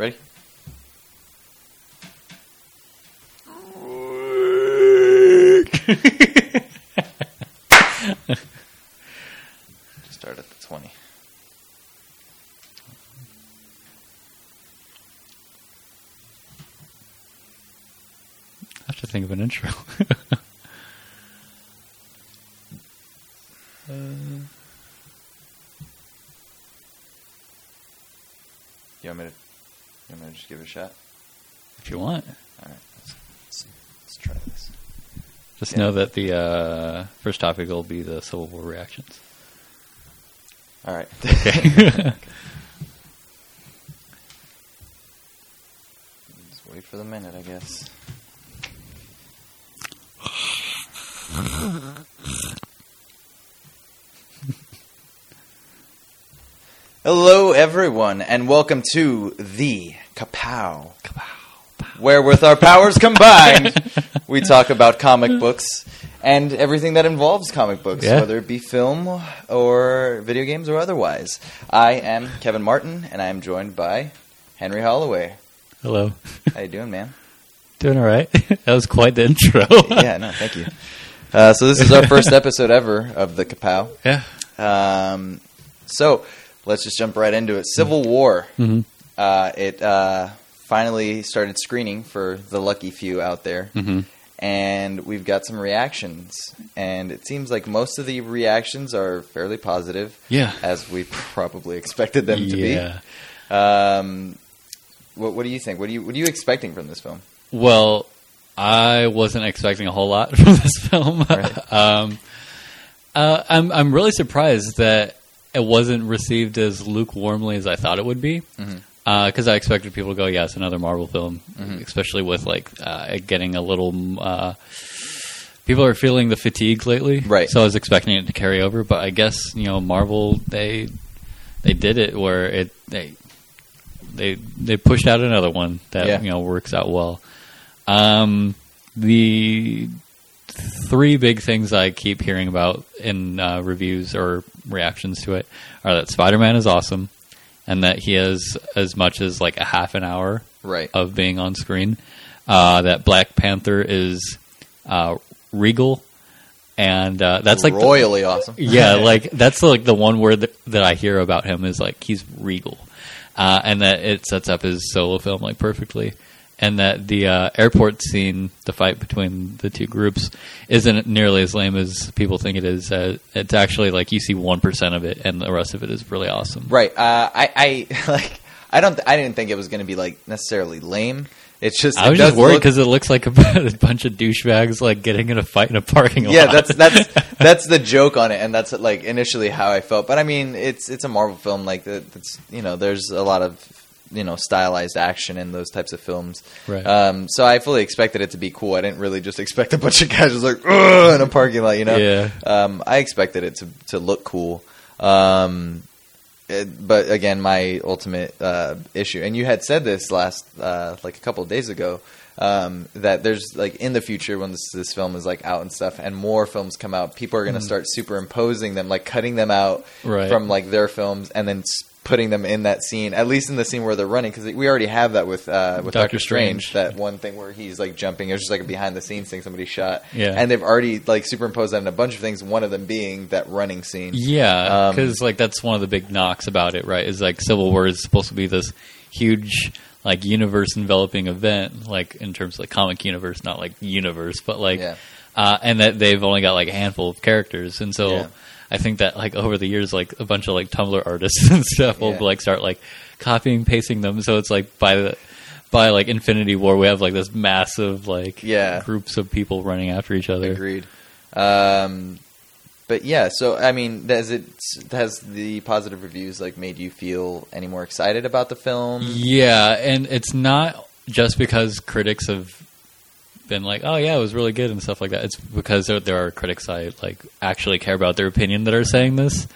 Ready? Start at the 20. I have to think of an intro. You want me to, you want me to just give it a shot? if you want. All right. Let's, let's, let's try this. Just Yeah. Know that the uh, first topic will be the Civil War reactions. All right. Okay. Just wait for the minute, I guess. Hello, everyone, and welcome to the Kapow, where with our powers combined, we talk about comic books and everything that involves comic books, Yeah. whether it be film or video games or otherwise. I am Kevin Martin, and I am joined by Henry Holloway. Hello. How you doing, man? Doing all right? that was quite the intro. yeah, no, thank you. Uh, so this is our first episode ever of the Kapow. yeah. Um, so let's just jump right into it. Civil War. hmm Uh, it uh, finally started screening for the lucky few out there, hmm and we've got some reactions. And it seems like most of the reactions are fairly positive, Yeah. as we probably expected them to yeah. be. Um, what, what do you think? What are you What are you expecting from this film? Well, I wasn't expecting a whole lot from this film. Right. um, uh, I'm I'm really surprised that it wasn't received as lukewarmly as I thought it would be. Mhm. Because I expected people to go, "Yeah, it's another Marvel film," Mhm. especially with like uh, getting a little. Uh, people are feeling the fatigue lately, Right. So I was expecting it to carry over, but I guess you know Marvel they they did it where it they they they pushed out another one that Yeah. you know works out well. Um, the three big things I keep hearing about in uh, reviews or reactions to it are that Spider Man is awesome, and that he has as much as like a half an hour Right. of being on screen. Uh, that Black Panther is uh, regal, and uh, that's like the- royally awesome. yeah, like that's like the one word that, that I hear about him is like he's regal, uh, and that it sets up his solo film like perfectly, and that the uh, airport scene, the fight between the two groups, isn't nearly as lame as people think it is. Uh, it's actually like you see one percent of it, and the rest of it is really awesome. Right. Uh, I, I like. I don't. I didn't think it was going to be like necessarily lame. It's just. I was just worried look- because it looks like a, a bunch of douchebags like getting in a fight in a parking lot. Yeah, that's that's that's the joke on it, and that's like initially how I felt. But I mean, it's it's a Marvel film. Like that's you know, there's a lot of you know stylized action in those types of films. Right. Um, so I fully expected it to be cool. I didn't really just expect a bunch of guys just like in a parking lot. You know. Yeah. Um, I expected it to to look cool. Um, it- but again, my ultimate uh, issue, and you had said this last, uh, like a couple of days ago, um, that there's like in the future when this, this film is like out and stuff, and more films come out, people are going to start superimposing them, like cutting them out Mm. Right. from like their films, and then putting them in that scene, at least in the scene where they're running, because we already have that with uh, with Doctor Strange, Strange. that one thing where he's like jumping, it's just like a behind the scenes thing somebody shot, Yeah. and they've already like superimposed that in a bunch of things. One of them being that running scene. Yeah, Um, because like that's one of the big knocks about it, right? Is like Civil War is supposed to be this huge like universe enveloping event, like in terms of like comic universe, not like universe, but like, Yeah. uh, and that they've only got like a handful of characters, and so Yeah. I think that like over the years, like a bunch of like Tumblr artists and stuff will Yeah. like start like copying pasting them, so it's like by the by like Infinity War, we have like this massive like Yeah. groups of people running after each other. Agreed. Um, but yeah, so I mean, does it has the positive reviews like made you feel any more excited about the film? Yeah, and it's not just because critics have been like, "Oh yeah, it was really good" and stuff like that. It's because there, there are critics I like actually care about their opinion that are saying this.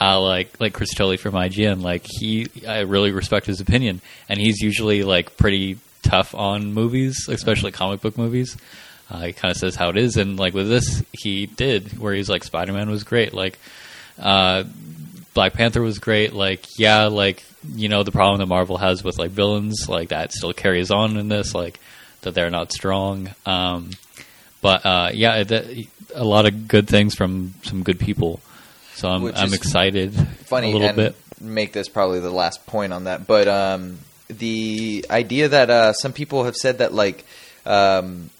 Uh, like like Chris Tilly from IGN, like he, I really respect his opinion, and he's usually like pretty tough on movies, especially comic book movies. Uh, he kind of says how it is, and like with this, he did where he's like Spider Man was great, like uh, Black Panther was great. Like, yeah, like you know the problem that Marvel has with like villains, like that still carries on in this, like that they're not strong. Um, but uh, yeah, that, a lot of good things from some good people. So I'm Which I'm excited funny a little and bit. make this probably the last point on that but um, the idea that uh, some people have said that like um,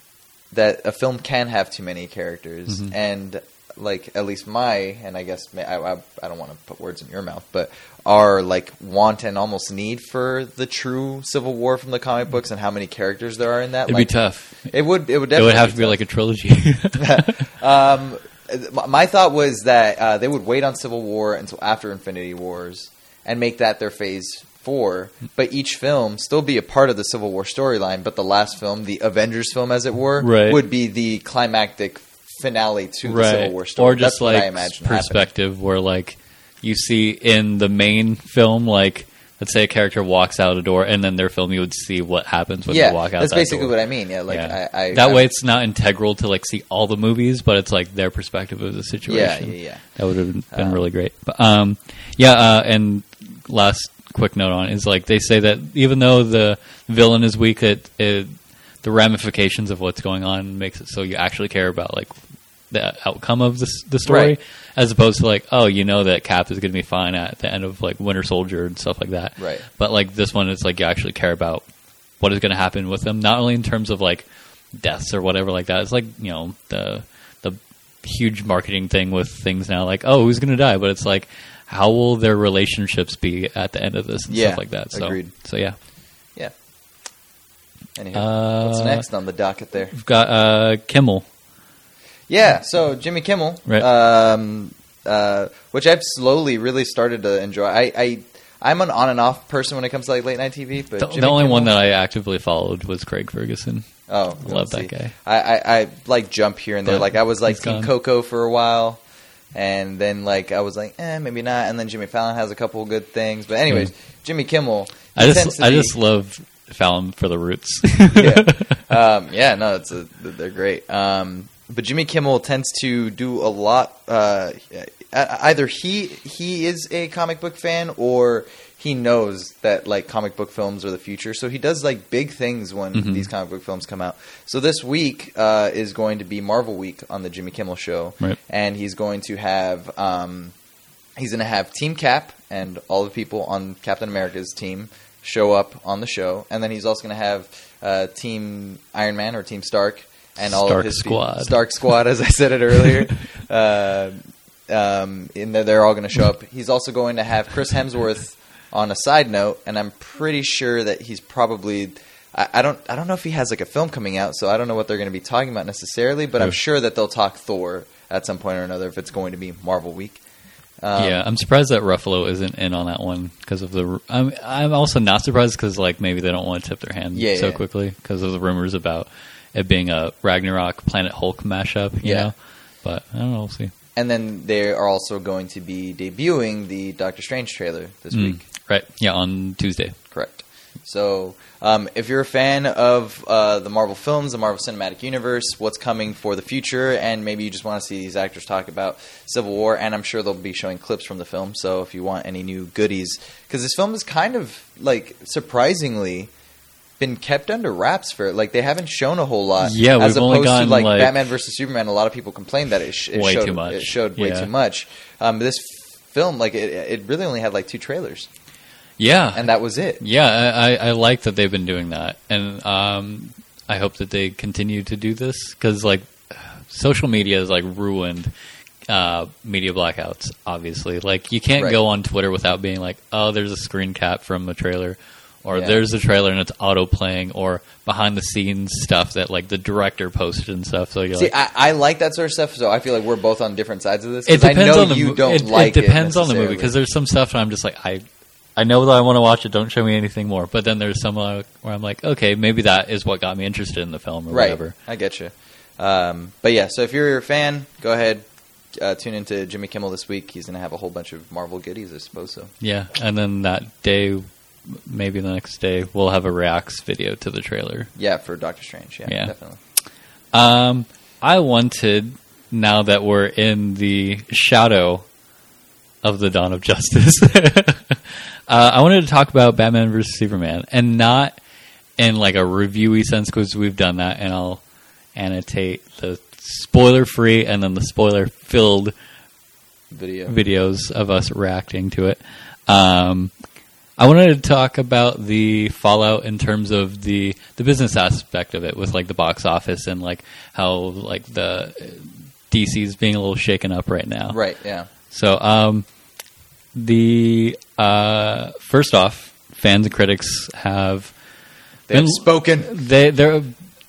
that a film can have too many characters Mhm. and like at least my and i guess I, I, I don't want to put words in your mouth but our like want and almost need for the true civil war from the comic books and how many characters there are in that It'd like, be tough. it would it would definitely. It would have to be tough. like a trilogy. Um, my- my thought was that uh, they would wait on Civil War until after Infinity Wars and make that their Phase Four, but each film still be a part of the Civil War storyline. But the last film, the Avengers film, as it were, Right. would be the climactic finale to the Civil War story. Or just That's what I like imagine happening. perspective where like you see in the main film, like let's say a character walks out a door, and then their film you would see what happens when Yeah, they walk out. that's that basically door. what I mean. Yeah, like Yeah. I, I that I- way it's not integral to like see all the movies, but it's like their perspective of the Yeah, situation. yeah, yeah. That would have been Um, really great. But, um, yeah, uh, and last quick note on it is like they say that even though the villain is weak, it, it the ramifications of what's going on makes it so you actually care about like the outcome of this the story, Right. as opposed to like oh you know that Cap is going to be fine at the end of like Winter Soldier and stuff like that. Right. But like this one, it's like you actually care about what is going to happen with them, not only in terms of like deaths or whatever like that. It's like you know the the huge marketing thing with things now, like oh who's going to die, but it's like how will their relationships be at the end of this and Yeah, stuff like that. So agreed. so yeah, yeah. Anyhow, Uh, what's next on the docket there? we've got uh, Kimmel. Yeah, so Jimmy Kimmel, Right. um, uh, which I've slowly really started to enjoy. I, I I'm an on and off person when it comes to like late night TV, but The, the only one that I actively followed was Craig Ferguson. oh I love that see. guy. I, I, I like jump here and there. But like I was like Team gone. Coco for a while, and then like I was like eh maybe not, and then Jimmy Fallon has a couple good things, but anyways, Yeah. Jimmy Kimmel. I just I be- just love Fallon for the roots. yeah, um, yeah, no, it's a, they're great. Um, but Jimmy Kimmel tends to do a lot. Uh, either he he is a comic book fan, or he knows that like comic book films are the future. So he does like big things when Mhm. these comic book films come out. So this week uh, is going to be Marvel Week on the Jimmy Kimmel Show, Right. and he's going to have. Um, he's going to have Team Cap and all the people on Captain America's team show up on the show, and then he's also going to have uh, Team Iron Man or Team Stark and all Stark of his Squad. Stark Squad, as I said it earlier. uh, um, and they're, they're all going to show up. He's also going to have Chris Hemsworth on a side note, and I'm pretty sure that he's probably. I, I don't. I don't know if he has like a film coming out, so I don't know what they're going to be talking about necessarily. But I'm sure that they'll talk Thor at some point or another if it's going to be Marvel Week. Um, yeah, I'm surprised that Ruffalo isn't in on that one because of the. I'm I'm also not surprised because like maybe they don't want to tip their hand Yeah, so yeah. quickly because of the rumors about it being a Ragnarok Planet Hulk mashup. You Yeah. know, but I don't know. We'll see. And then they are also going to be debuting the Doctor Strange trailer this Mm, week. right? Yeah, on Tuesday. Correct. So, um, if you're a fan of uh, the Marvel films, the Marvel Cinematic Universe, what's coming for the future, and maybe you just want to see these actors talk about Civil War, and I'm sure they'll be showing clips from the film. So, if you want any new goodies, because this film is kind of like surprisingly been kept under wraps for it. like they haven't shown a whole lot. Yeah, as we've only opposed gotten, to like, like- Batman versus Superman. A lot of people complained that it, sh- it Way showed too much. It showed way Yeah. too much. Um, this f- film, like it, it really only had like two trailers, Yeah, and that was it. Yeah, I, I, like that they've been doing that, and um, I hope that they continue to do this because like social media has like ruined uh, media blackouts. Obviously, like you can't Right. go on Twitter without being like, oh, there's a screen cap from the trailer, or Yeah. there's a trailer and it's auto playing, or behind the scenes stuff that like the director posted and stuff. So you're See, like, I, I like that sort of stuff, so I feel like we're both on different sides of this. it depends I know on the you don't it, like it depends on the movie because there's some stuff that I'm just like I. I know that I want to watch it. Don't show me anything more. But then there's some uh, where I'm like, okay, maybe that is what got me interested in the film or right. whatever. I get you. Um, but yeah, so if you're a fan, go ahead, uh, tune into Jimmy Kimmel this week. He's going to have a whole bunch of Marvel goodies, I suppose. So Yeah, and then that day, maybe the next day, we'll have a reacts video to the trailer. yeah, for Doctor Strange, yeah, Yeah. definitely. Um, I wanted now that we're in the shadow of the dawn of justice. Uh, I wanted to talk about Batman versus Superman, and not in like a reviewy sense because we've done that, and I'll annotate the spoiler-free and then the spoiler-filled Video. videos of us reacting to it. Um, I wanted to talk about the fallout in terms of the the business aspect of it, with like the box office and like how like the DC's being a little shaken up right now. Right. Yeah. So, um, the uh, first off, fans and critics have They've been- spoken. they they're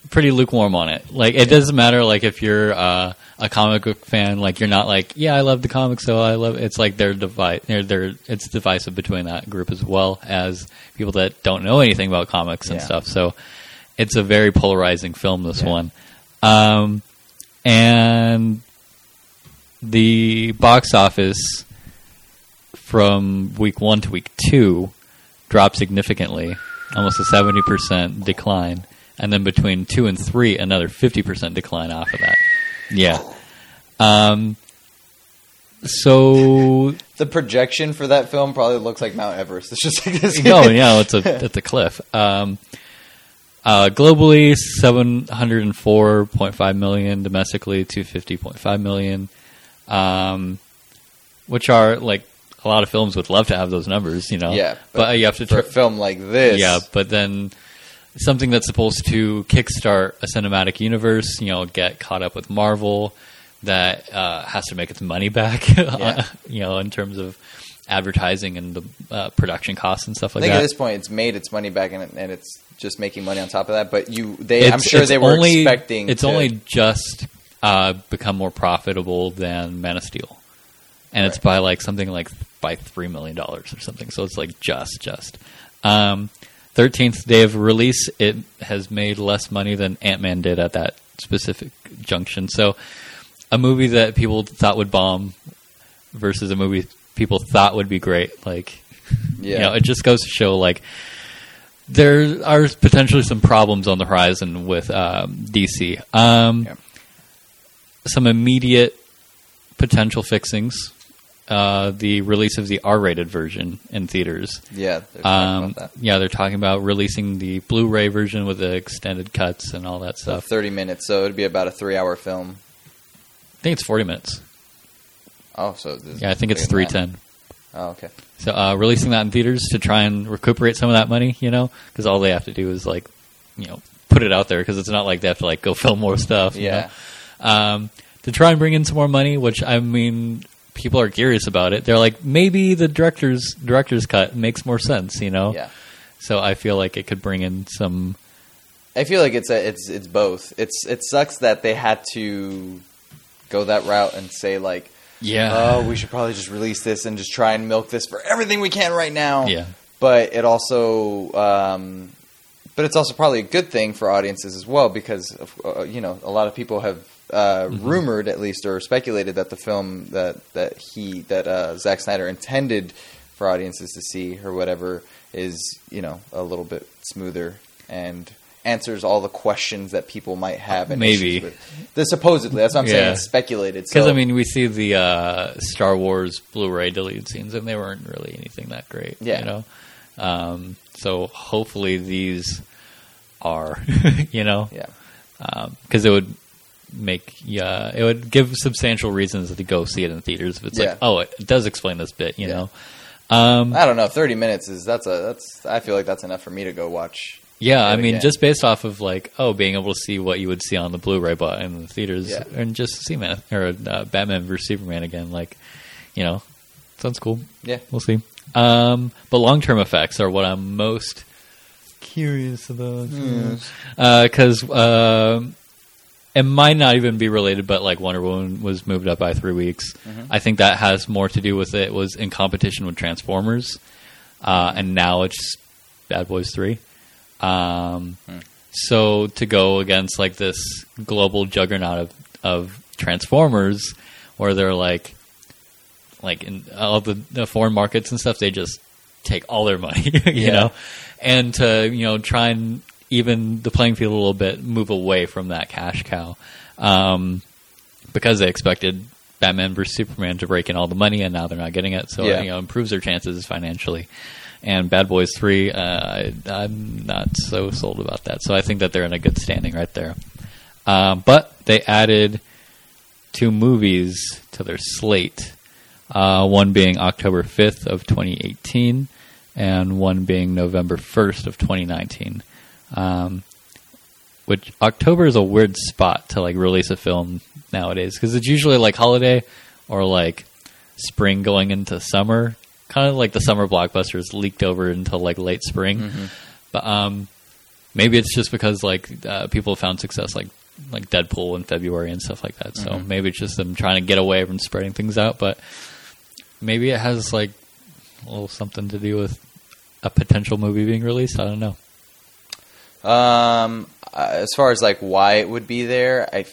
pretty lukewarm on it. Like it doesn't matter like if you're uh, a comic book fan, like you're not like yeah I love the comics so I love it's like they're divide they're, they're it's divisive between that group as well as people that don't know anything about comics and Yeah. stuff. So it's a very polarizing film. This Yeah. one, um, and the box office from week one to week two dropped significantly, almost a seventy percent decline, and then between two and three, another fifty percent decline off of that. Yeah. Um. So The projection for that film probably looks like Mount Everest. It's just like this. no, yeah, it's a it's a cliff. Um, uh, globally, seven hundred and four point five million. Domestically, two fifty point five million. Um, which are like a lot of films would love to have those numbers, you know. Yeah, but, you have to for a film like this. yeah, but then something that's supposed to kickstart a cinematic universe, you know, get caught up with Marvel, that uh, has to make its money back, Yeah. you know, in terms of advertising and the uh, production costs and stuff I like think that. at this point it's made its money back and, and it's just making money on top of that. But you, they, I'm sure they were only, expecting. It's to- only just uh, become more profitable than Man of Steel, and it's by like something like by three million dollars or something. So it's like just just. Um, Thirteenth day of release, it has made less money than Ant Man did at that specific junction. So, a movie that people thought would bomb versus a movie people thought would be great. Like, yeah. you know, it just goes to show like there are potentially some problems on the horizon with um, DC. Um, Yeah. Some immediate potential fixings. Uh, the release of the R-rated version in theaters. yeah, they're talking Um, about that. yeah, they're talking about releasing the Blu-ray version with the extended cuts and all that So stuff. 30 minutes, so it'd be about a three-hour film. I think it's forty minutes. Oh, so Yeah, I think it's three ten. Oh, okay. So uh, releasing that in theaters to try and recuperate some of that money, you know, because all they have to do is like, you know, put it out there because it's not like they have to like go film more stuff. you Yeah. know? Um, to try and bring in some more money, which I mean, people are curious about it. They're like, maybe the director's director's cut makes more sense, you know. Yeah. So I feel like it could bring in some. I feel like it's a, it's it's both. It's it sucks that they had to go that route and say like, Yeah. oh, we should probably just release this and just try and milk this for everything we can right now. Yeah. But it also, um, but it's also probably a good thing for audiences as well because of, uh, you know a lot of people have uh, Mm-hmm. rumored at least or speculated that the film that that he that uh, Zack Snyder intended for audiences to see or whatever is you know a little bit smoother and answers all the questions that people might have. And Maybe. The, supposedly that's what I'm saying. It's speculated Because so, I mean, we see the uh, Star Wars Blu-ray deleted scenes, and they weren't really anything that great. Yeah. You know, um, so hopefully these are, you know, yeah. because it would make yeah, it would give substantial reasons to go see it in theaters. If it's Yeah. like, oh, it does explain this bit, you Yeah. know. Um, I don't know. Thirty minutes is that's a that's. I feel like that's enough for me to go watch. yeah, I mean, again. just based off of like, oh, being able to see what you would see on the Blu-ray, but in the theaters, Yeah. and just see Man or uh, Batman versus Superman again, like, you know, sounds cool. Yeah. We'll see. Um, but long term effects are what I'm most curious about. Because um it might not even be related, but like Wonder Woman was moved up by three weeks. I think that has more to do with it was in competition with Transformers, uh, and now it's Bad Boys Three. Um, So to go against like this global juggernaut of, of Transformers, where they're like like in all the, the foreign markets and stuff, they just take all their money, you Yeah. know, and to you know try and even the playing field a little bit, move away from that cash cow, um, because they expected Batman versus Superman to rake in all the money, and now they're not getting it, so Yeah. you know improves their chances financially. and Bad Boys Three. Uh, I, I'm not so sold about that. So I think that they're in a good standing right there. Um, but they added two movies to their slate. Uh, one being October 5th of 2018, and one being November 1st of 2019. Um, which October is a weird spot to like release a film nowadays because it's usually like holiday or like spring going into summer. Kind of like the summer blockbusters leaked over until like late spring. Mm-hmm. But um, maybe it's just because like uh, people found success like like Deadpool in February and stuff like that. So Mhm. maybe it's just them trying to get away from spreading things out. But maybe it has like a little something to do with a potential movie being released. I don't know. Um, as far as like why it would be there, I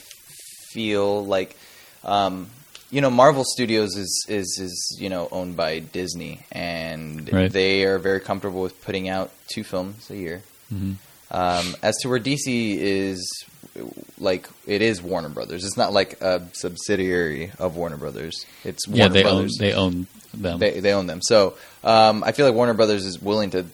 feel like, um, you know, Marvel Studios is is is you know owned by Disney, and Right. they are very comfortable with putting out two films a year. hmm Um, as to where DC is, like it is Warner Brothers. It's not like a subsidiary of Warner Brothers. It's Warner Yeah, they own they own them. they they own them. So um, I feel like Warner Brothers is willing to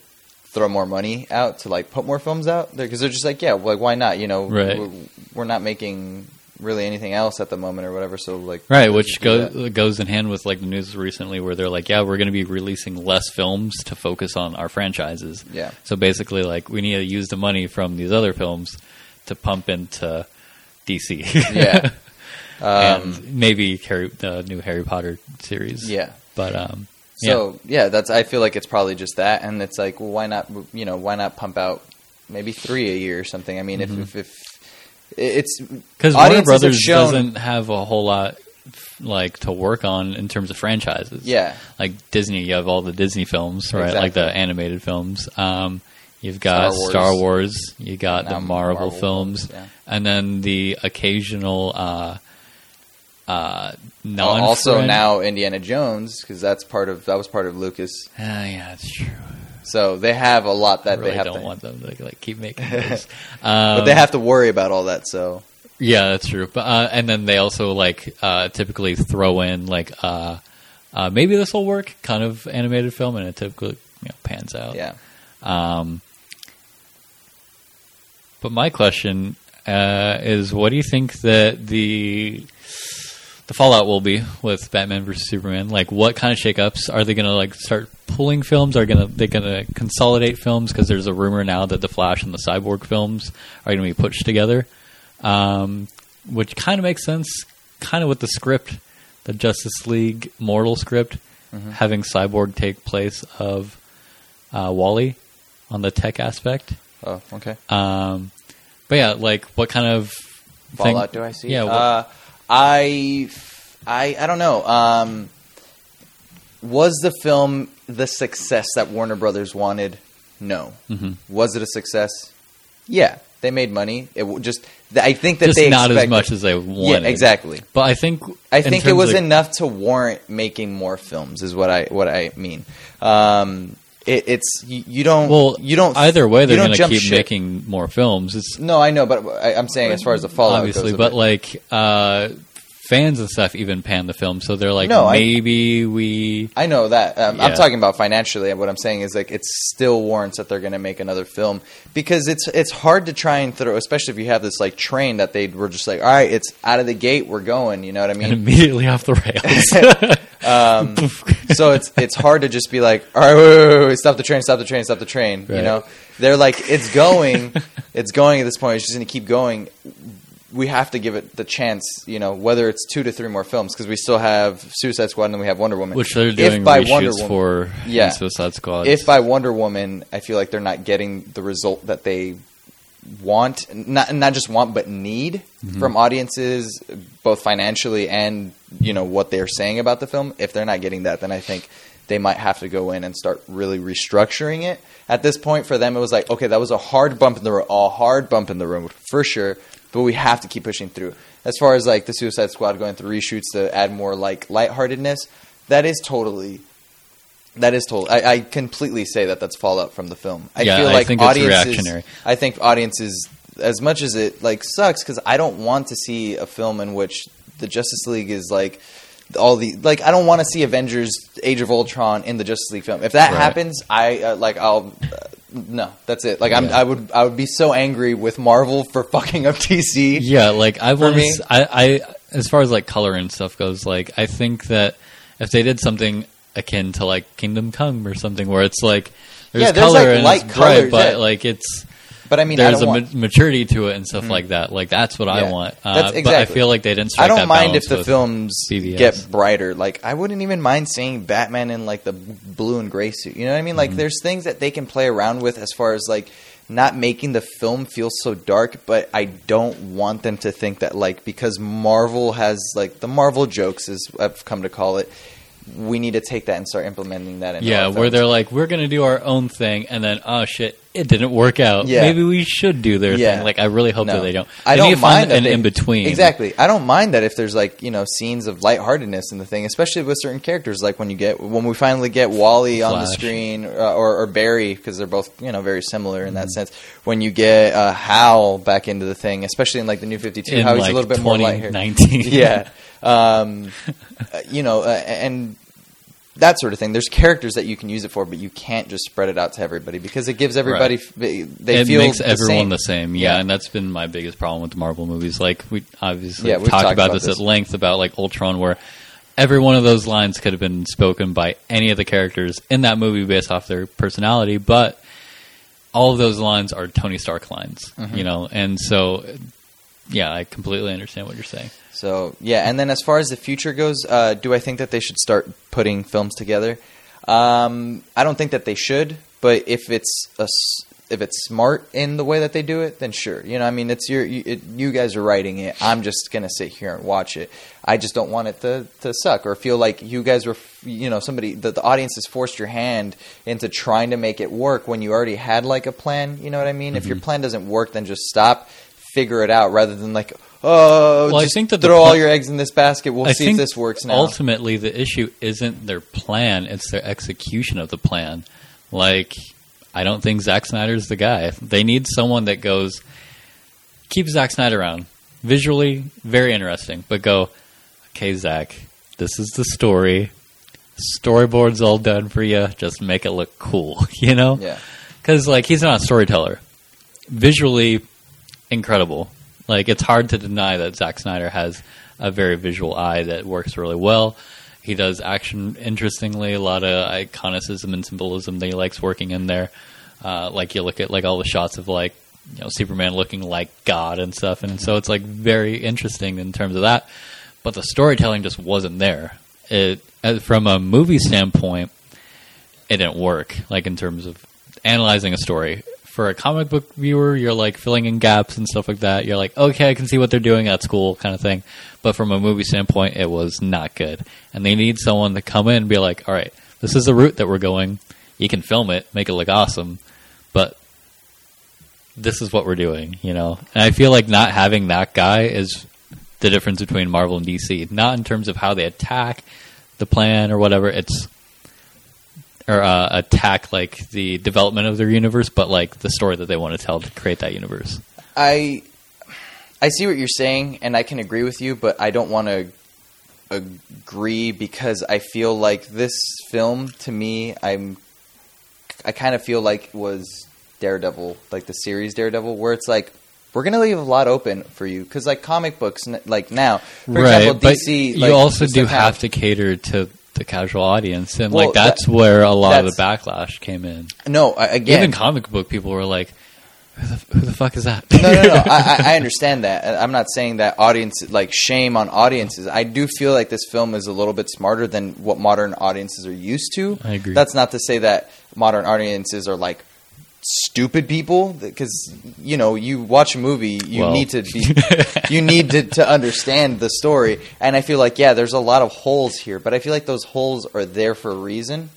throw more money out to like put more films out there because they're just like, yeah, like why not? You know, Right. we're, we're not making really anything else at the moment or whatever. So like, Right, which just do that. goes goes in hand with like the news recently, where they're like, "Yeah, we're going to be releasing less films to focus on our franchises." Yeah. So basically, like, we need to use the money from these other films to pump into DC. Yeah. Um, and maybe Harry, the new Harry Potter series. yeah. but um, So yeah, that's. I feel like it's probably just that, and it's like, well, why not? You know, why not pump out maybe three a year or something? I mean, Mhm. if, if if it's because Warner Brothers shown- doesn't have a whole lot like to work on in terms of franchises. yeah, like Disney, you have all the Disney films, right? Like the animated films. Um, you've got Star Star Wars. Wars. you got Now the Marvel, Marvel films, films, yeah. and then the occasional uh, uh, non. also now Indiana Jones because that's part of that was part of Lucas. Ah, yeah, that's true. So they have a lot that I really they have don't to, want them to like keep making those. um, but they have to worry about all that. So Yeah, that's true. But uh, and then they also like uh, typically throw in like uh, uh, maybe this will work kind of animated film, and it typically you know, pans out. yeah, Um, but my question uh, is, what do you think that the the fallout will be with Batman versus Superman? Like, what kind of shakeups are they going to like start pulling films? Are going to they going to consolidate films? Because there's a rumor now that the Flash and the Cyborg films are going to be pushed together, um, which kind of makes sense. Kind of with the script, the Justice League Mortal script, Mm-hmm. having Cyborg take place of uh, Wally on the tech aspect. oh okay. Um, but yeah, like what kind of thing- Fallout do I see? Yeah, what- uh, I I I don't know. Um, was the film the success that Warner Brothers wanted? No. Mhm. Was it a success? Yeah, they made money. It w- just I think that just they not as much as they wanted. Yeah, exactly. But I think I think it was of- enough to warrant making more films. Is what I what I mean. Um, it, it's you, you don't Well, you don't either way they're going to keep ship. making more films. It's No, I know, but I, I'm saying as far as the fallout obviously, goes but like uh, fans and stuff even pan the film, so they're like, No, I- maybe we. I know that. Um, I'm talking about financially. and What I'm saying is like it still warrants that they're going to make another film because it's it's hard to try and throw, especially if you have this like train that they were just like, all right, it's out of the gate, we're going. You know what I And mean? immediately off the rails. Um, so it's it's hard to just be like, all right, wait, wait, wait, wait, stop the train, stop the train, stop the train. You know, they're like, it's going, it's going at this point. It's just going to keep going. We have to give it the chance, you know, whether it's two to three more films because we still have Suicide Squad and then we have Wonder Woman, Which they're If doing by Wonder Woman- for Yeah. Suicide Squad. if by Wonder Woman, I feel like they're not getting the result that they want, not not just want, but need Mm-hmm. from audiences, both financially and you know what they're saying about the film. If they're not getting that, then I think they might have to go in and start really restructuring it. At this point, for them, it was like, okay, that was a hard bump in the road, a hard bump in the road for sure, but we have to keep pushing through. As far as like the Suicide Squad going through reshoots to add more like lightheartedness, that is totally that is total. I, I completely say that that's fallout from the film. I Yeah, feel I like think it's audiences. reactionary. I think audiences, as much as it like sucks, because I don't want to see a film in which the Justice League is like all the like. I don't want to see Avengers: Age of Ultron in the Justice League film. If that Right. happens, I uh, like I'll. Uh, no, that's it. Like I'm, Yeah. I would, I would be so angry with Marvel for fucking up DC. Yeah, like I want me- I, I as far as like color and stuff goes, like I think that if they did something akin to like Kingdom Come or something, where it's like there's, Yeah, there's, color like, and light it's bright, colors, but yeah. like it's But I mean, I there's a want, ma- maturity to it and stuff like that. Like that's what I want. Uh, That's But I feel like they didn't. I don't mind if the films BVS. get brighter. Like I wouldn't even mind seeing Batman in like the blue and gray suit. You know what I mean? Mm-hmm. Like there's things that they can play around with as far as like not making the film feel so dark, but I don't want them to think that like because Marvel has like the Marvel jokes as I've come to call it, we need to take that and start implementing that in Yeah, where they're like, we're gonna do our own thing, and then oh shit, it didn't work out. Yeah. Maybe we should do their Yeah. thing. Like I really hope No. that they don't. I They don't need to mind that an in between. Exactly. I don't mind that if there's like you know scenes of lightheartedness in the thing, especially with certain characters. Like when you get when we finally get Wally on the screen, uh, or, or Barry, because they're both you know very similar in Mm-hmm. that sense. When you get uh, Hal back into the thing, especially in like the New Fifty Two, how he's like a little bit more light here. 2019. yeah. Um, uh, you know, uh, and that sort of thing. There's characters that you can use it for, but you can't just spread it out to everybody because it gives everybody f- they it feel makes the everyone same. the same. Yeah, Yeah. and that's been my biggest problem with the Marvel movies. Like we obviously Yeah, talked, talked about, about this, this. at length about like Ultron, where every one of those lines could have been spoken by any of the characters in that movie based off their personality, but all of those lines are Tony Stark lines, Mm-hmm. you know, and so yeah, I completely understand what you're saying. So yeah, and then as far as the future goes, uh, do I think that they should start putting films together? Um, I don't think that they should, but if it's a if it's smart in the way that they do it, then sure. You know, I mean, it's your you, it, you guys are writing it. I'm just gonna sit here and watch it. I just don't want it to, to suck or feel like you guys were, you know, somebody the, the audience has forced your hand into trying to make it work when you already had like a plan. You know what I mean? If your plan doesn't work, then just stop, figure it out, rather than like, oh, Well, I think that the throw all your eggs in this basket. We'll I see if this works now. Ultimately, the issue isn't their plan; it's their execution of the plan. Like, I don't think Zack Snyder's the guy. They need someone that goes, keep Zack Snyder around. Visually, very interesting, but go, okay, Zack, this is the story. Storyboard's all done for you. Just make it look cool, you know? yeah, because like he's not a storyteller. Visually, incredible. Like it's hard to deny that Zack Snyder has a very visual eye that works really well. He does action interestingly, a lot of iconicism and symbolism that he likes working in there. Uh, like you look at like all the shots of like you know Superman looking like God and stuff, and so it's like very interesting in terms of that. But the storytelling just wasn't there. It uh, from a movie standpoint, it didn't work. Like in terms of analyzing a story. For a comic book viewer, you're like filling in gaps and stuff like that. You're like, okay, I can see what they're doing. That's cool, kind of thing. But from a movie standpoint, it was not good. And they need someone to come in and be like, all right, this is the route that we're going. You can film it, make it look awesome, but this is what we're doing, you know? And I feel like not having that guy is the difference between Marvel and DC. Not in terms of how they attack the plan or whatever. It's or uh, attack like the development of their universe, but like the story that they want to tell to create that universe. I I see what you're saying, and I can agree with you, but I don't want to agree because I feel like this film to me, I'm I kind of feel like was Daredevil, like the series Daredevil, where it's like we're gonna leave a lot open for you because like comic books, like now, for example, but DC. you like, also do have to cater to the casual audience, and Well, like that's where a lot of the backlash came in. No, again, Even comic book people were like, "Who the, who the fuck is that?" no, no, no. I I understand that. I'm not saying that audience like shame on audiences. I do feel like this film is a little bit smarter than what modern audiences are used to. I agree. That's not to say that modern audiences are like stupid people because you know you watch a movie you Well. need to be you need to, to understand the story and i feel like yeah there's a lot of holes here but i feel like those holes are there for a reason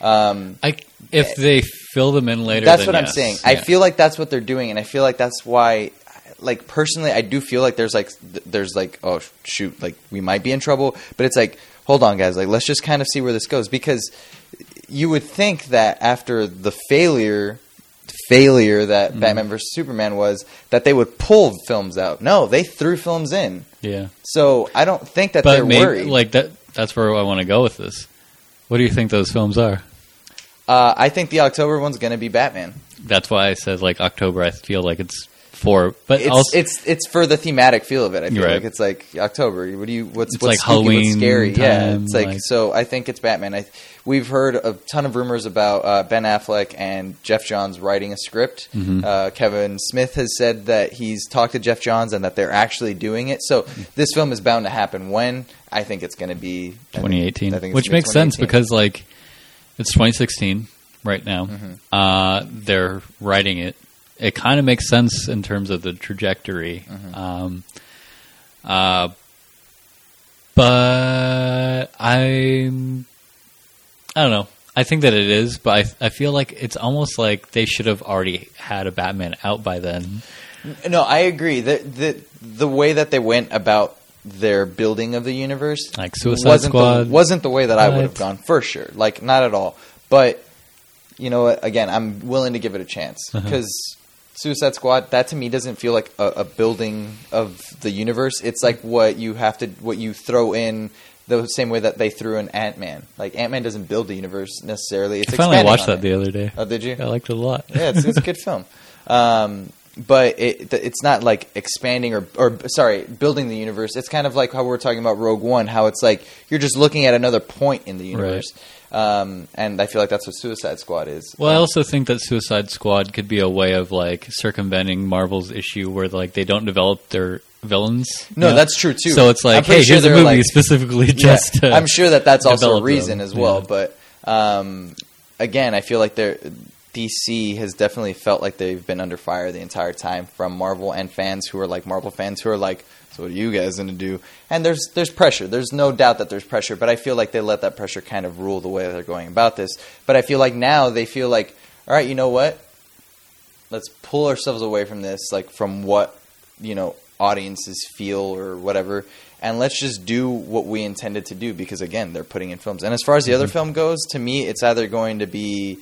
um, I, if they fill them in later, that's what I'm yes. saying. I feel like that's what they're doing, and I feel like that's why, like personally, I do feel like there's like there's like oh shoot, like we might be in trouble, but it's like hold on, guys, like let's just kind of see where this goes because you would think that after the failure failure that Mm-hmm. Batman vs Superman was that they would pull films out. No, they threw films in. yeah. So I don't think that but they're maybe worried. like that that's where I want to go with this. What do you think those films are? Uh, I think the October one's going to be Batman. That's why I said like October. I feel like it's for, but It's also it's it's for the thematic feel of it. I feel Right. like it's like October. What do you what's It's what's like spooky, what's Halloween scary? yeah, it's like, like- so. I think it's Batman. I we've heard a ton of rumors about uh, Ben Affleck and Geoff Johns writing a script. Mhm. Uh, Kevin Smith has said that he's talked to Geoff Johns and that they're actually doing it. So this film is bound to happen. When I think it's going to be I think- 2018, I think which makes sense because like it's 2016 right now. Mhm. Uh, they're writing it. It kind of makes sense in terms of the trajectory. Mhm. Um, uh, but I'm, I don't know. I think that it is, but I, I feel like it's almost like they should have already had a Batman out by then. No, I agree. The, the the way that they went about their building of the universe, Like Suicide wasn't Squad. the, wasn't the way that I would have gone for sure. Like not at all. But you know, what? again, I'm willing to give it a chance Uh-huh. Suicide Squad that to me doesn't feel like a, a building of the universe. It's like what you have to what you throw in. The same way that they threw in Ant Man. Like Ant Man doesn't build the universe necessarily. It's I finally watched that it. the other day. Oh, did you? I liked it a lot. yeah, it's, it's a good film. Um, but it, it's not like expanding or, or sorry, building the universe. It's kind of like how we are talking about Rogue One, how it's like you're just looking at another point in the universe. Um, and I feel like that's what Suicide Squad is. Well, I Um, also think that Suicide Squad could be a way of like circumventing Marvel's issue where like they don't develop their villains. no, that's true too. So it's like, hey, sure here's a movie like- specifically Yeah, just. to I'm sure that that's also a reason them, as well. yeah. But um, again, I feel like they're, DC has definitely felt like they've been under fire the entire time from Marvel and fans who are like Marvel fans who are like, so what are you guys going to do? And there's there's pressure. There's no doubt that there's pressure, but I feel like they let that pressure kind of rule the way they're going about this. But I feel like now they feel like, all right, you know what? Let's pull ourselves away from this, like from what you know audiences feel or whatever, and let's just do what we intended to do because again, they're putting in films. And as far as the other film goes, to me, it's either going to be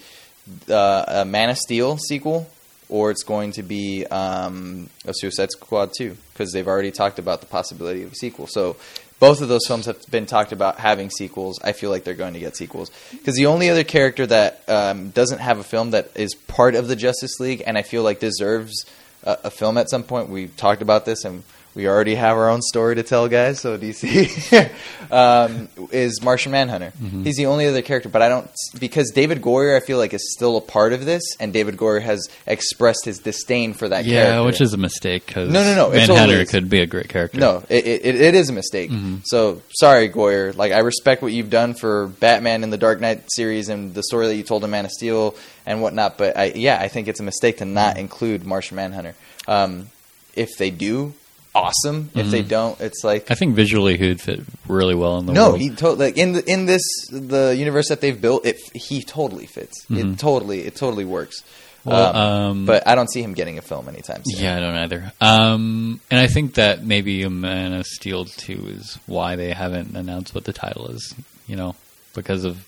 uh, a Man of Steel sequel or it's going to be um, a Suicide Squad 2 because they've already talked about the possibility of a sequel. So both of those films have been talked about having sequels. I feel like they're going to get sequels because the only other character that um, doesn't have a film that is part of the Justice League and I feel like deserves a, a film at some point. We've talked about this and we already have our own story to tell, guys. So DC um, is Martian Manhunter. He's the only other character, but I don't because David Goyer I feel like is still a part of this, and David Goyer has expressed his disdain for that. yeah, character. which is a mistake because No, no, no, it Manhunter could be a great character. no, it, it, it is a mistake. Mhm. So sorry, Goyer. Like I respect what you've done for Batman in the Dark Knight series and the story that you told in Man of Steel and whatnot. But I, yeah, I think it's a mistake to not include Martian Manhunter. Um, if they do, awesome. If they Mhm. don't, it's like I think visually he would fit really well in the world. no, world. he totally like in the in this the universe that they've built. It he totally fits. Mhm. It totally it totally works. Well, Um, um, but I don't see him getting a film anytime soon. Yeah, I don't either. Um, and I think that maybe a Man of Steel 2 is why they haven't announced what the title is, you know, because of.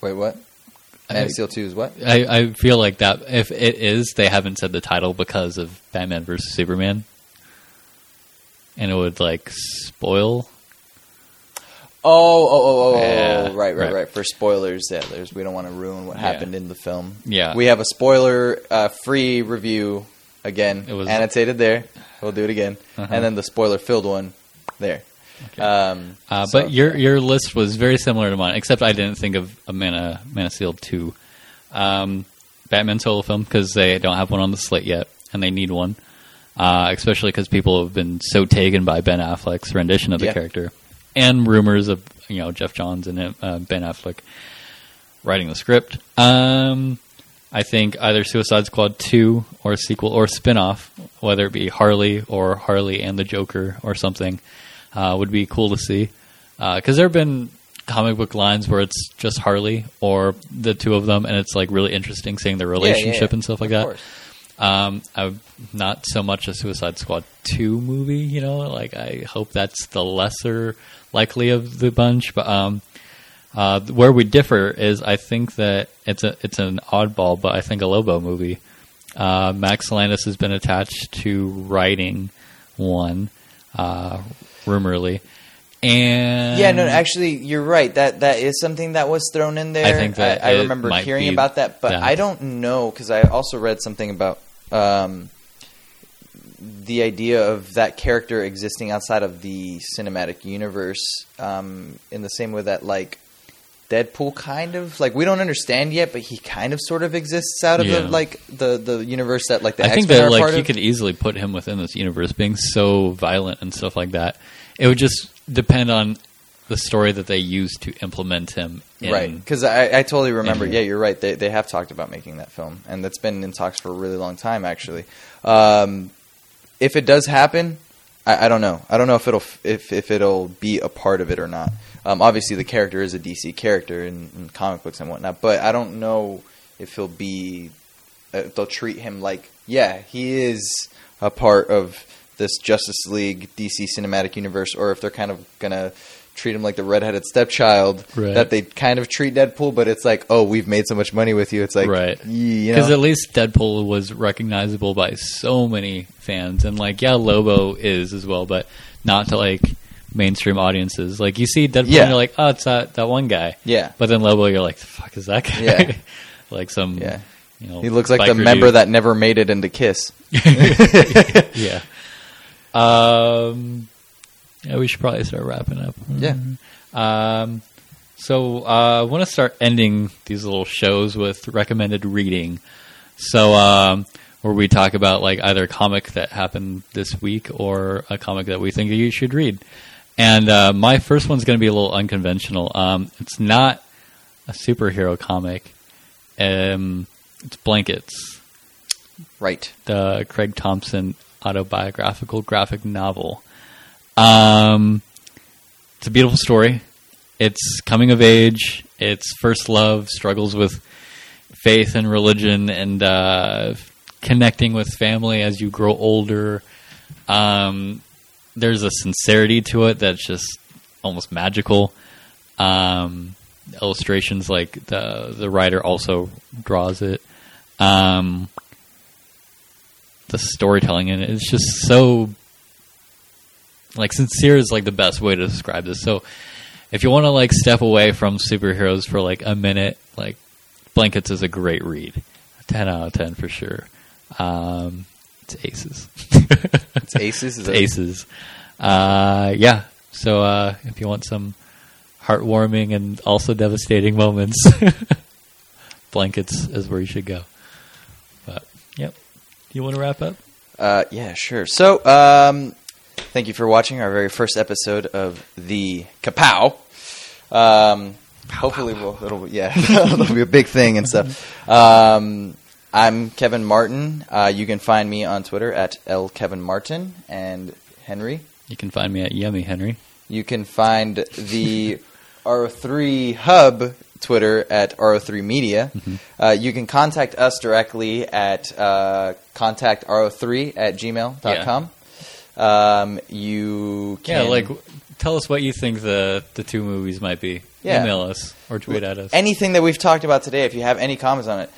Wait, what? Man I, of Steel Two is what? I, I feel like that if it is, they haven't said the title because of Batman versus Superman. And it would, like, spoil. Oh, oh, oh, oh, Yeah, oh, right, right, right. right. For spoilers, yeah, there's we don't want to ruin what Yeah. happened in the film. Yeah. We have a spoiler uh, free review again, It was- annotated there. We'll do it again, Uh-huh. and then the spoiler filled one there. Okay. Um, Uh, so- but your your list was very similar to mine, except I didn't think of a Man of, Man of Steel two, um, Batman solo film because they don't have one on the slate yet, and they need one, uh, especially because people have been so taken by Ben Affleck's rendition of the Yeah. character, and rumors of you know Geoff Johns and uh, Ben Affleck writing the script. Um, I think either Suicide Squad 2 or a sequel or spin off, whether it be Harley or Harley and the Joker or something, uh, would be cool to see. Because there have been comic book lines where it's just Harley or the two of them, and it's like really interesting seeing their Yeah, yeah, relationship yeah. and stuff like Of that. course. Um, I'm not so much a Suicide Squad 2 movie, you know, like I hope that's the lesser likely of the bunch, but um, uh, where we differ is I think that it's a it's an oddball, but I think a Lobo movie. Uh, Max Landis has been attached to writing one, uh, rumorly, and Yeah, no, actually, you're right. That that is something that was thrown in there. I think that I, it remember hearing about that, but that. I don't know because I also read something about um, the idea of that character existing outside of the cinematic universe, um, in the same way that like Deadpool kind of like we don't understand yet, but he kind of sort of exists out of Yeah. the like the the universe that like the I think X-Men that are like you of. could easily put him within this universe, being so violent and stuff like that. It would just depend on the story that they use to implement him. In, Right, because I, I totally remember. Yeah, you're right. They they have talked about making that film, and that's been in talks for a really long time, actually. Um, if it does happen, I, I don't know. I don't know if it'll if if it'll be a part of it or not. Um, obviously, the character is a DC character in, in comic books and whatnot, but I don't know if he'll be. Uh, if they'll treat him like, yeah, he is a part of this Justice League DC cinematic universe, or if they're kind of gonna treat him like the redheaded stepchild Right. that they kind of treat Deadpool, but it's like, oh, we've made so much money with you. It's like, Right. you Because know, at least Deadpool was recognizable by so many fans, and like yeah, Lobo is as well, but not to like mainstream audiences. Like you see Deadpool, Yeah. and you're like, oh, it's that that one guy. yeah, But then Lobo, you're like, the fuck is that guy? Yeah. like some, yeah. you know, He looks like the member dude. that never made it into Kiss. yeah. Um, yeah, we should probably start wrapping up. Yeah. Um, so uh, I want to start ending these little shows with recommended reading. So um, where we talk about like either a comic that happened this week or a comic that we think you should read. And uh, my first one's going to be a little unconventional. Um, it's not a superhero comic. Um, it's blankets Right. the Craig Thompson autobiographical graphic novel. Um, it's a beautiful story. It's coming of age. It's first love, struggles with faith and religion, and uh, connecting with family as you grow older. Um, there's a sincerity to it that's just almost magical. Um, illustrations like the the writer also draws it. Um, the storytelling in it is just so like sincere is like the best way to describe this. So if you want to like step away from superheroes for like a minute, like Blankets is a great read. Ten out of ten for sure. Um, it's aces. It's Aces. It's aces. Uh, yeah. So uh, if you want some heartwarming and also devastating moments, blankets is where you should go. But yep. You want to wrap up? Uh, yeah, sure. So, um, thank you for watching our very first episode of the Kapow. Um, hopefully, we'll it'll yeah, it'll be a big thing and stuff. Um, I'm Kevin Martin. Uh, you can find me on Twitter at El Kevin Martin and Henry. You can find me at Yummy Henry. You can find the R3 Hub Twitter at RO3 Media. Uh, you can contact us directly at uh, contactro3 at gmail.com. Um, you can Yeah, like tell us what you think the the two movies might be. Yeah. Email us or tweet at us. anything that we've talked about today. If you have any comments on it,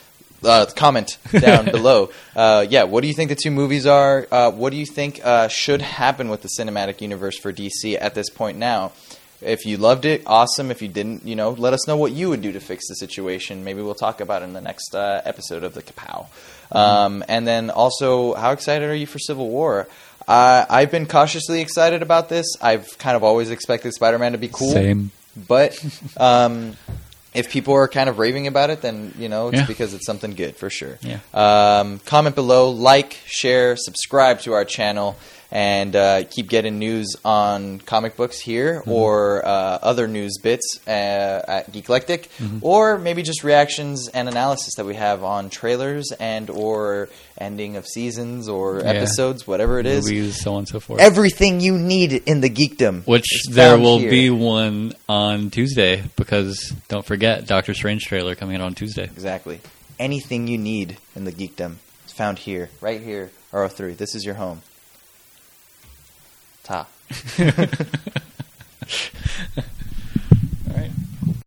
uh, comment down below. Uh, yeah, what do you think the two movies are? Uh, what do you think uh, should happen with the cinematic universe for DC at this point now? If you loved it, awesome. If you didn't, you know, let us know what you would do to fix the situation. Maybe we'll talk about it in the next uh, episode of the Kapow. Um, and then also, how excited are you for Civil War? Uh, I've been cautiously excited about this. I've kind of always expected Spider-Man to be cool. Same. But um, if people are kind of raving about it, then you know it's Yeah. because it's something good for sure. Yeah. Um, comment below, like, share, subscribe to our channel, and uh, keep getting news on comic books here Mm-hmm. or uh, other news bits uh, at Geeklectic, Mm-hmm. or maybe just reactions and analysis that we have on trailers and or ending of seasons or Yeah. episodes, whatever it is. Movies, so on and so forth. Everything you need in the geekdom, Which there will here. be one on Tuesday because don't forget Doctor Strange trailer coming out on Tuesday. Exactly. Anything you need in the geekdom is found here, right here, RO3. This is your home. 擦